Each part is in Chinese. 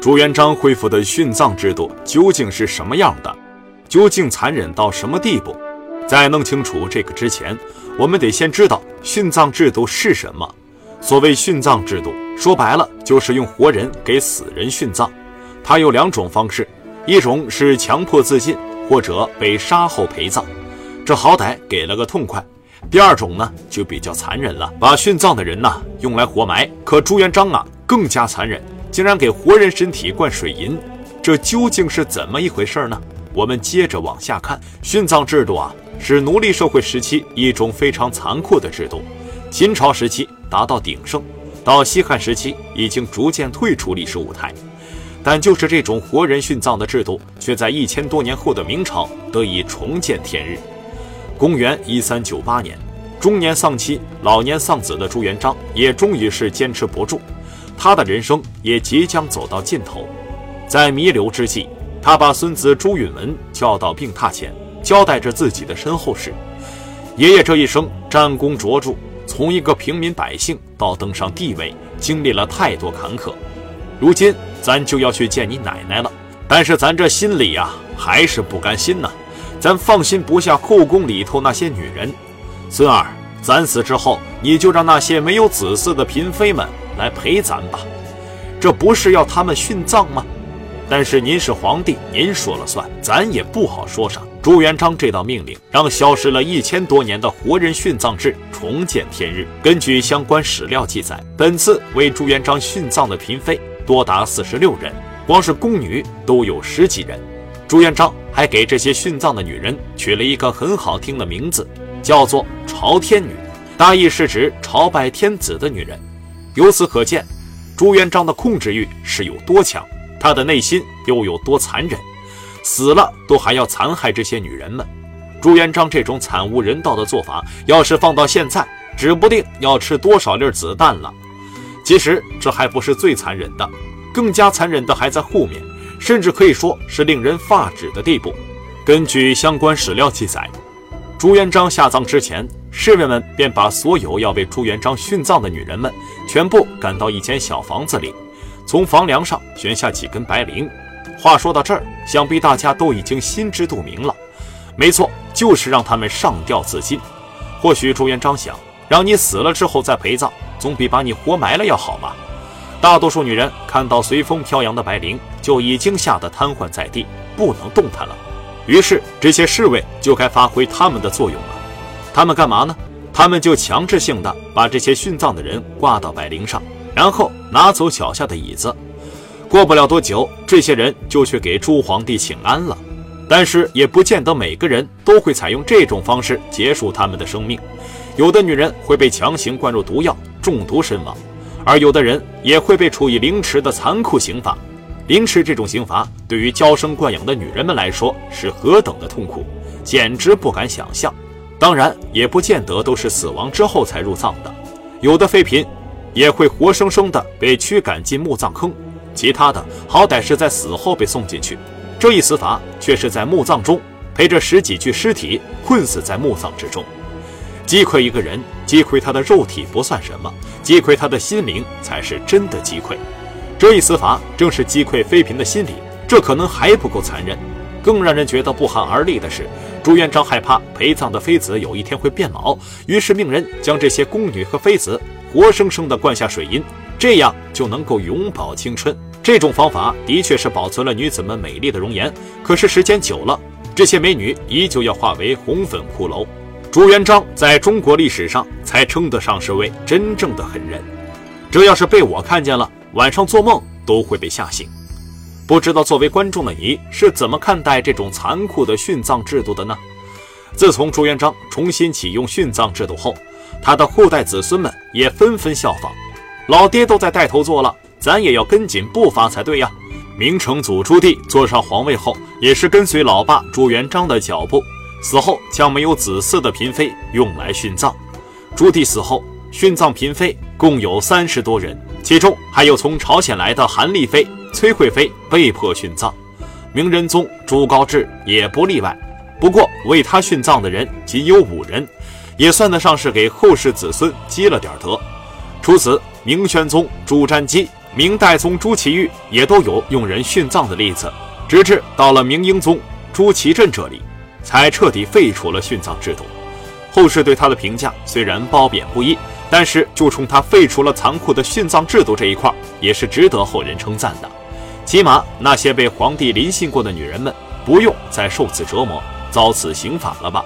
朱元璋恢复的殉葬制度究竟是什么样的？究竟残忍到什么地步？在弄清楚这个之前，我们得先知道殉葬制度是什么。所谓殉葬制度，说白了就是用活人给死人殉葬。它有两种方式，一种是强迫自尽，或者被杀后陪葬，这好歹给了个痛快。第二种呢，就比较残忍了，把殉葬的人呐用来活埋。可朱元璋啊更加残忍，竟然给活人身体灌水银，这究竟是怎么一回事呢？我们接着往下看，殉葬制度啊是奴隶社会时期一种非常残酷的制度，秦朝时期达到鼎盛，到西汉时期已经逐渐退出历史舞台。但就是这种活人殉葬的制度，却在一千多年后的明朝得以重见天日。公元一三九八年，中年丧妻、老年丧子的朱元璋也终于是坚持不住，他的人生也即将走到尽头。在弥留之际，他把孙子朱允文叫到病榻前，交代着自己的身后事。爷爷这一生战功卓著，从一个平民百姓到登上帝位，经历了太多坎坷。如今咱就要去见你奶奶了，但是咱这心里呀，还是不甘心呐。咱放心不下后宫里头那些女人，孙儿，咱死之后，你就让那些没有子嗣的嫔妃们来陪咱吧，这不是要他们殉葬吗？但是您是皇帝，您说了算，咱也不好说啥。朱元璋这道命令，让消失了一千多年的活人殉葬制重见天日。根据相关史料记载，本次为朱元璋殉葬的嫔妃多达四十六人，光是宫女都有十几人。朱元璋还给这些殉葬的女人取了一个很好听的名字，叫做“朝天女”，大意是指朝拜天子的女人。由此可见，朱元璋的控制欲是有多强，他的内心又有多残忍，死了都还要残害这些女人们。朱元璋这种惨无人道的做法，要是放到现在，指不定要吃多少粒子弹了。其实这还不是最残忍的，更加残忍的还在后面。甚至可以说是令人发指的地步。根据相关史料记载，朱元璋下葬之前，侍卫们便把所有要为朱元璋殉葬的女人们全部赶到一间小房子里，从房梁上悬下几根白绫。话说到这儿，想必大家都已经心知肚明了。没错，就是让他们上吊自尽。或许朱元璋想，让你死了之后再陪葬，总比把你活埋了要好吧。大多数女人看到随风飘扬的白绫，就已经吓得瘫痪在地，不能动弹了。于是这些侍卫就该发挥他们的作用了。他们干嘛呢？他们就强制性的把这些殉葬的人挂到白绫上，然后拿走脚下的椅子。过不了多久，这些人就去给朱皇帝请安了。但是也不见得每个人都会采用这种方式结束他们的生命，有的女人会被强行灌入毒药，中毒身亡。而有的人也会被处以凌迟的残酷刑罚，凌迟这种刑罚对于娇生惯养的女人们来说是何等的痛苦，简直不敢想象。当然，也不见得都是死亡之后才入葬的，有的妃嫔也会活生生的被驱赶进墓葬坑，其他的好歹是在死后被送进去，这一死法却是在墓葬中陪着十几具尸体困死在墓葬之中。击溃一个人，击溃他的肉体不算什么，击溃他的心灵才是真的击溃。这一死法正是击溃妃嫔的心理，这可能还不够残忍。更让人觉得不寒而栗的是，朱元璋害怕陪葬的妃子有一天会变老，于是命人将这些宫女和妃子活生生地灌下水银，这样就能够永葆青春。这种方法的确是保存了女子们美丽的容颜，可是时间久了，这些美女依旧要化为红粉骷髅。朱元璋在中国历史上才称得上是位真正的狠人，这要是被我看见了，晚上做梦都会被吓醒。不知道作为观众的你是怎么看待这种残酷的殉葬制度的呢？自从朱元璋重新启用殉葬制度后，他的后代子孙们也纷纷效仿。老爹都在带头做了，咱也要跟紧步伐才对呀。明成祖朱棣坐上皇位后，也是跟随老爸朱元璋的脚步。死后将没有子嗣的嫔妃用来殉葬。朱棣死后，殉葬嫔妃共有三十多人，其中还有从朝鲜来的韩丽妃、崔惠妃被迫殉葬。明仁宗朱高炽也不例外，不过为他殉葬的人仅有五人，也算得上是给后世子孙积了点德。除此，明宣宗朱瞻基明代宗朱祁钰也都有用人殉葬的例子，直至到了明英宗朱祁镇这里，才彻底废除了殉葬制度。后世对他的评价虽然褒贬不一，但是就冲他废除了残酷的殉葬制度这一块，也是值得后人称赞的。起码那些被皇帝临幸过的女人们，不用再受此折磨，遭此刑罚了吧？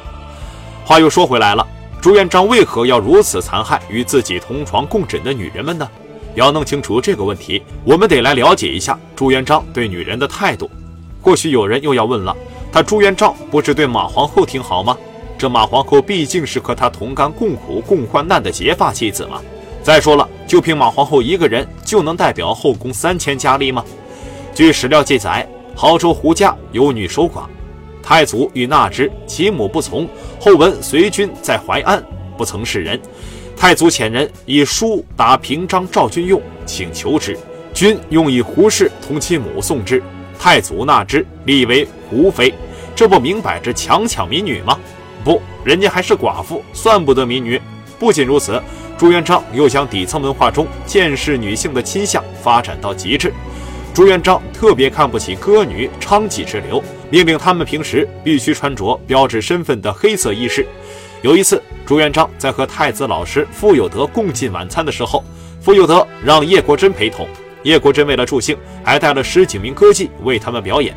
话又说回来了，朱元璋为何要如此残害与自己同床共枕的女人们呢？要弄清楚这个问题，我们得来了解一下朱元璋对女人的态度。或许有人又要问了：他朱元璋不是对马皇后挺好吗？这马皇后毕竟是和他同甘共苦、共患难的结发妻子嘛。再说了，就凭马皇后一个人就能代表后宫三千佳丽吗？据史料记载，亳州胡家有女守寡，太祖欲纳之，其母不从。后闻随军在淮安，不曾是人。太祖遣人以书答平章赵君用，请求之。君用以胡氏同其母送之，太祖纳之，立为胡妃。这不明摆着强抢民女吗？不，人家还是寡妇，算不得民女。不仅如此，朱元璋又将底层文化中见识女性的倾向发展到极致。朱元璋特别看不起歌女娼妓之流，命令他们平时必须穿着标志身份的黑色衣饰。有一次，朱元璋在和太子老师傅有德共进晚餐的时候，傅有德让叶国珍陪同。叶国珍为了助兴，还带了十几名歌妓为他们表演。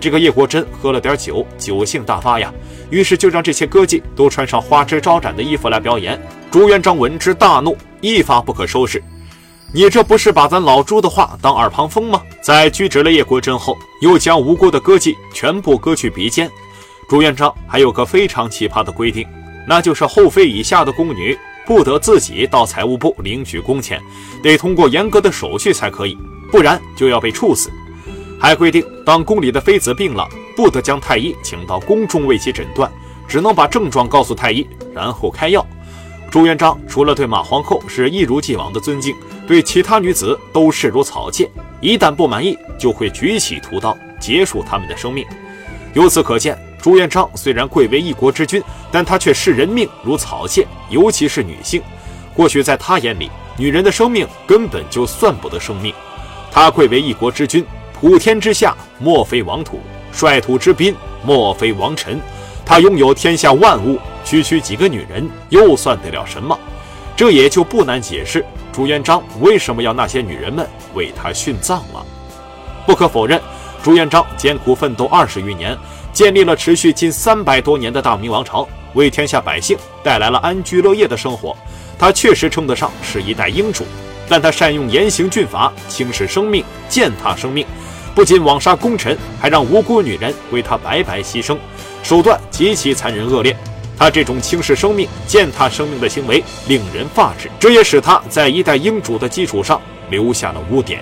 这个叶国珍喝了点酒，酒性大发呀，于是就让这些歌妓都穿上花枝招展的衣服来表演。朱元璋闻之大怒，一发不可收拾：“你这不是把咱老朱的话当耳旁风吗？”在拘止了叶国珍后，又将无辜的歌妓全部割去鼻尖。朱元璋还有个非常奇葩的规定。那就是后妃以下的宫女不得自己到财务部领取工钱，得通过严格的手续才可以，不然就要被处死。还规定，当宫里的妃子病了，不得将太医请到宫中为其诊断，只能把症状告诉太医，然后开药。朱元璋除了对马皇后是一如既往的尊敬，对其他女子都视如草芥，一旦不满意，就会举起屠刀结束他们的生命。由此可见。朱元璋虽然贵为一国之君，但他却视人命如草芥，尤其是女性。或许在他眼里，女人的生命根本就算不得生命。他贵为一国之君，普天之下莫非王土，率土之滨莫非王臣。他拥有天下万物，区区几个女人又算得了什么？这也就不难解释朱元璋为什么要那些女人们为他殉葬了。不可否认，朱元璋艰苦奋斗二十余年。建立了持续近三百多年的大明王朝，为天下百姓带来了安居乐业的生活。他确实称得上是一代英主，但他善用严刑峻法，轻视生命，践踏生命，不仅枉杀功臣，还让无辜女人为他白白牺牲，手段极其残忍恶劣。他这种轻视生命、践踏生命的行为令人发指，这也使他在一代英主的基础上留下了污点。